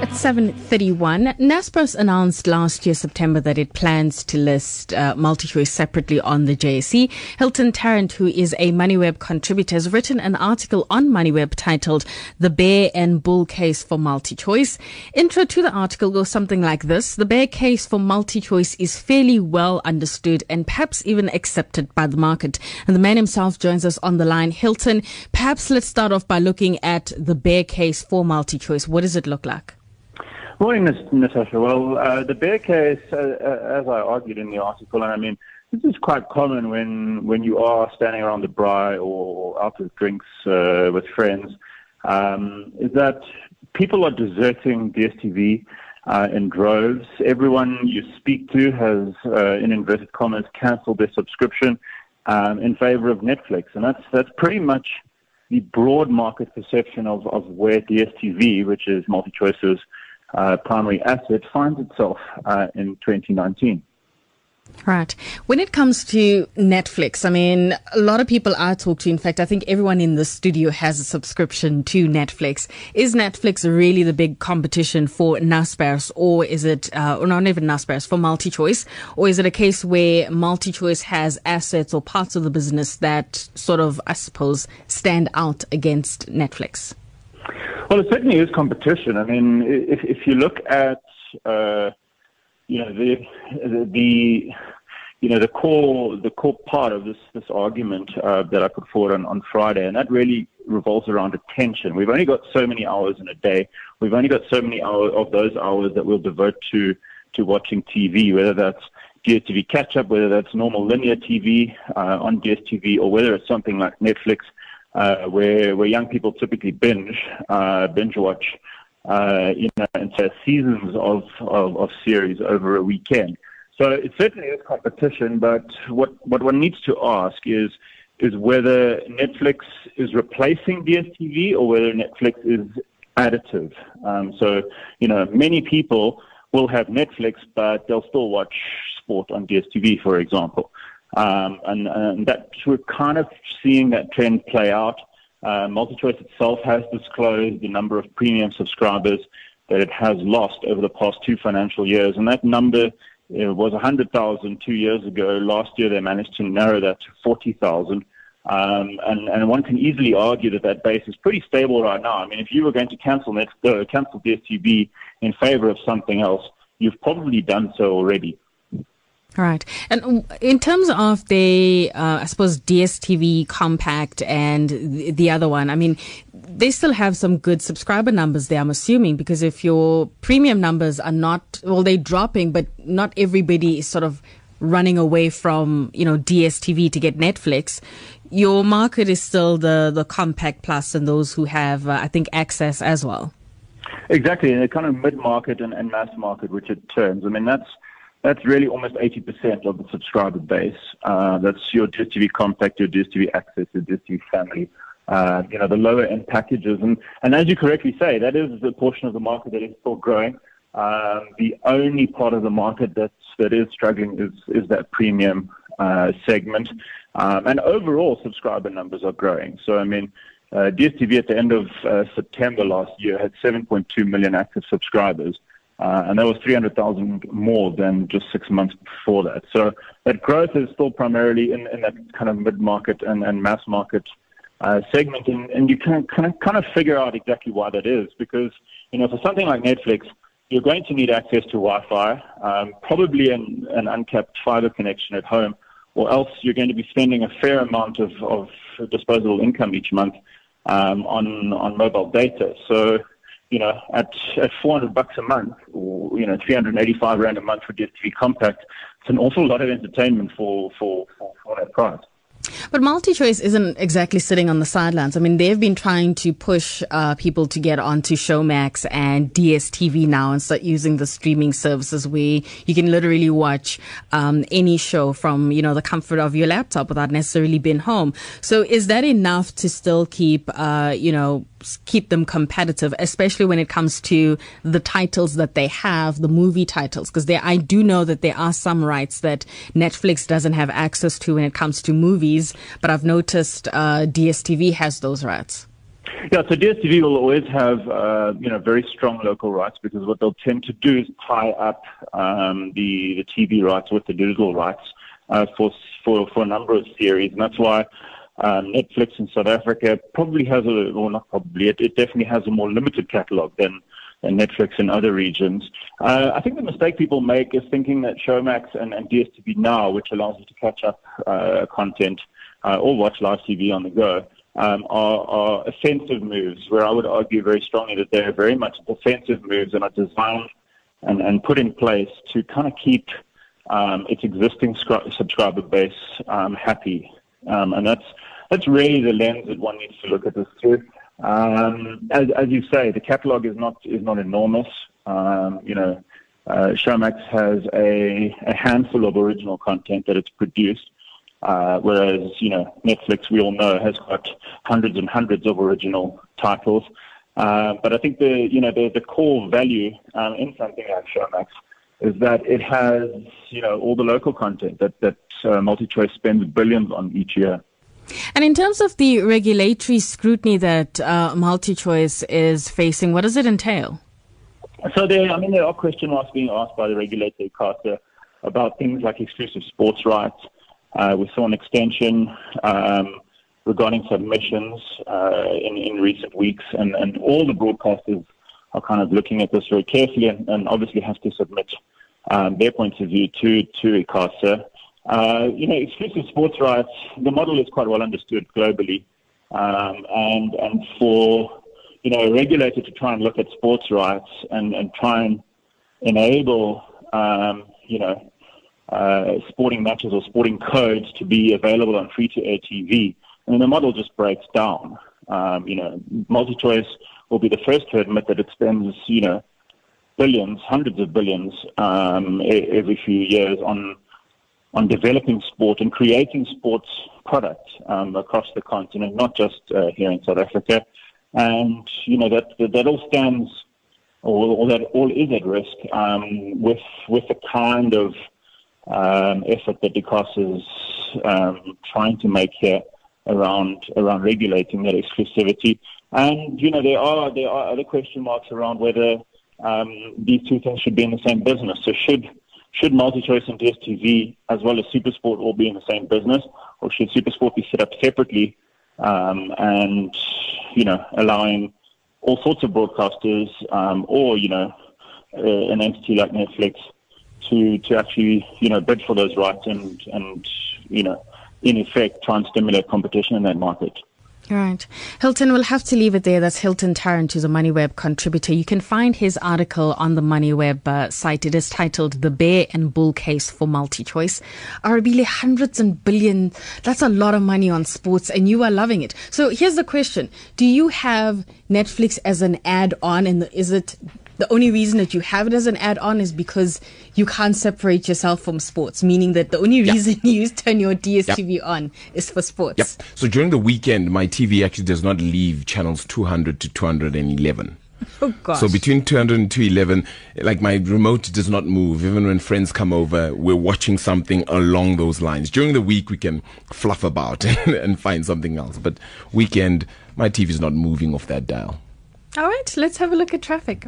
At 7.31, Naspers announced last year, September, that it plans to list uh, MultiChoice separately on the JSE. Hilton Tarrant, who is a MoneyWeb contributor, has written an article on MoneyWeb titled The Bear and Bull Case for MultiChoice. Intro to the article goes something like this. The bear case for MultiChoice is fairly well understood and perhaps even accepted by the market. And the man himself joins us on the line. Hilton, perhaps let's start off by looking at the bear case for MultiChoice. What does it look like? Morning, Natasha. Well, uh, the bear case, uh, uh, as I argued in the article, and I mean, this is quite common when, when you are standing around the braai or out with drinks uh, with friends, um, is that people are deserting DSTV uh, in droves. Everyone you speak to has, uh, in inverted commas, cancelled their subscription um, in favor of Netflix. And that's, that's pretty much the broad market perception of, of where DSTV, which is MultiChoice's uh, primary asset finds itself uh, in 2019. Right. When it comes to Netflix, I mean, a lot of people I talk to, in fact, I think everyone in the studio has a subscription to Netflix. Is Netflix really the big competition for Naspers or is it, uh, or not even Naspers, for MultiChoice? Or is it a case where MultiChoice has assets or parts of the business that sort of, I suppose, stand out against Netflix? Well, it certainly is competition. I mean, if if you look at uh, you know the, the you know the core the core part of this this argument uh, that I put forward on, on Friday, and that really revolves around attention. We've only got so many hours in a day. We've only got so many hours of those hours that we'll devote to to watching TV, whether that's DSTV catch up, whether that's normal linear TV uh, on DSTV, or whether it's something like Netflix uh, where where young people typically binge uh, binge watch, uh, you know, seasons of, of, of series over a weekend. So it certainly is competition, but what what one needs to ask is is whether Netflix is replacing DSTV or whether Netflix is additive. Um, so you know, many people will have Netflix, but they'll still watch sport on DSTV, for example. Um, and, and that we're kind of seeing that trend play out. Uh, MultiChoice itself has disclosed the number of premium subscribers that it has lost over the past two financial years, and that number uh, was 100,000 two years ago. Last year, they managed to narrow that to 40,000. Um, and, and one can easily argue that that base is pretty stable right now. I mean, if you were going to cancel Net, uh, cancel DSTV in favor of something else, you've probably done so already. Right. And in terms of the, uh, I suppose, DSTV Compact and the, the other one, I mean, they still have some good subscriber numbers there, I'm assuming, because if your premium numbers are not, well, they're dropping, but not everybody is sort of running away from, you know, DSTV to get Netflix, your market is still the, the Compact Plus and those who have, uh, I think, access as well. Exactly. And the kind of mid market and, and mass market, which it turns. I mean, that's, that's really almost 80% of the subscriber base. Uh, that's your DSTV Compact, your DSTV Access, your DSTV Family. Uh, you know, the lower end packages. And, and as you correctly say, that is the portion of the market that is still growing. Um, the only part of the market that's, that is struggling is, is that premium uh, segment. Um, and overall, subscriber numbers are growing. So, I mean, uh, DSTV at the end of uh, September last year had 7.2 million active subscribers. Uh, and that was 300,000 more than just six months before that. So that growth is still primarily in, in that kind of mid-market and, and mass market uh, segment, and, and you can kind of, kind of figure out exactly why that is, because you know for something like Netflix, you're going to need access to Wi-Fi, um, probably an, an uncapped fiber connection at home, or else you're going to be spending a fair amount of, of disposable income each month um, on on mobile data. So you know, at, at 400 bucks a month or, you know, 385 rand a month for DSTV Compact, it's an awful lot of entertainment for, for, for, for that price. But MultiChoice isn't exactly sitting on the sidelines. I mean, they've been trying to push uh, people to get onto Showmax and DSTV now and start using the streaming services where you can literally watch um, any show from, you know, the comfort of your laptop without necessarily being home. So is that enough to still keep, uh, you know, keep them competitive, especially when it comes to the titles that they have, the movie titles, because I do know that there are some rights that Netflix doesn't have access to when it comes to movies, but I've noticed uh, DSTV has those rights. Yeah, so DSTV will always have uh, you know very strong local rights because what they'll tend to do is tie up um, the the TV rights with the digital rights uh, for for for a number of series, and that's why um, Netflix in South Africa probably has a well, not probably it, it definitely has a more limited catalog than Netflix in other regions. Uh, I think the mistake people make is thinking that Showmax and, and DSTV Now, which allows you to catch up uh, content uh, or watch live TV on the go um, are, are offensive moves, where I would argue very strongly that they're very much defensive moves and are designed and, and put in place to kind of keep um, its existing scri- subscriber base um, happy. Um, and that's, that's really the lens that one needs to look at this through. Um, as, as you say, the catalog is not, is not enormous. Um, you know, uh, Showmax has a, a handful of original content that it's produced. Uh, whereas, you know, Netflix, we all know, has got hundreds and hundreds of original titles. Uh, but I think the, you know, the, the core value um, in something like Showmax is that it has, you know, all the local content that, that uh, MultiChoice spends billions on each year. And in terms of the regulatory scrutiny that uh, MultiChoice is facing, what does it entail? So there, I mean, there are question marks being asked by the regulator, ICASA, about things like exclusive sports rights, uh, we saw an extension um, regarding submissions uh, in, in recent weeks, and, and all the broadcasters are kind of looking at this very carefully and, and obviously have to submit um, their points of view to, to ICASA. Uh, you know, exclusive sports rights, the model is quite well understood globally. Um, and, and for, you know, a regulator to try and look at sports rights and, and try and enable, um, you know, uh, sporting matches or sporting codes to be available on free-to-air TV. I mean, the model just breaks down. Um, you know, MultiChoice will be the first to admit that it spends, you know, billions, hundreds of billions um, every few years on on developing sport and creating sports products um, across the continent, not just uh, here in South Africa. And you know that that all stands, or, or that all is at risk um, with with the kind of um, effort that ICASA is um, trying to make here around around regulating that exclusivity. And you know there are there are other question marks around whether um, these two things should be in the same business. So should should MultiChoice and DSTV as well as SuperSport all be in the same business, or should SuperSport be set up separately um, and you know allowing all sorts of broadcasters um, or you know uh, an entity like Netflix to to actually you know bid for those rights and and you know in effect try and stimulate competition in that market. Right. Hilton, we'll have to leave it there. That's Hilton Tarrant, who's a MoneyWeb contributor. You can find his article on the MoneyWeb uh, site. It is titled The Bear and Bull Case for MultiChoice. Arabile, hundreds and billions. That's a lot of money on sports, and you are loving it. So here's the question Do you have Netflix as an add on, and is it the only reason that you have it as an add-on is because you can't separate yourself from sports, meaning that the only reason you turn your DSTV yep. on is for sports. Yep. So during the weekend, my TV actually does not leave channels 200 to 211. Oh gosh. So between 200 and 211, like my remote does not move. Even when friends come over, we're watching something along those lines. During the week, we can fluff about and find something else. But weekend, my TV is not moving off that dial. All right, let's have a look at traffic.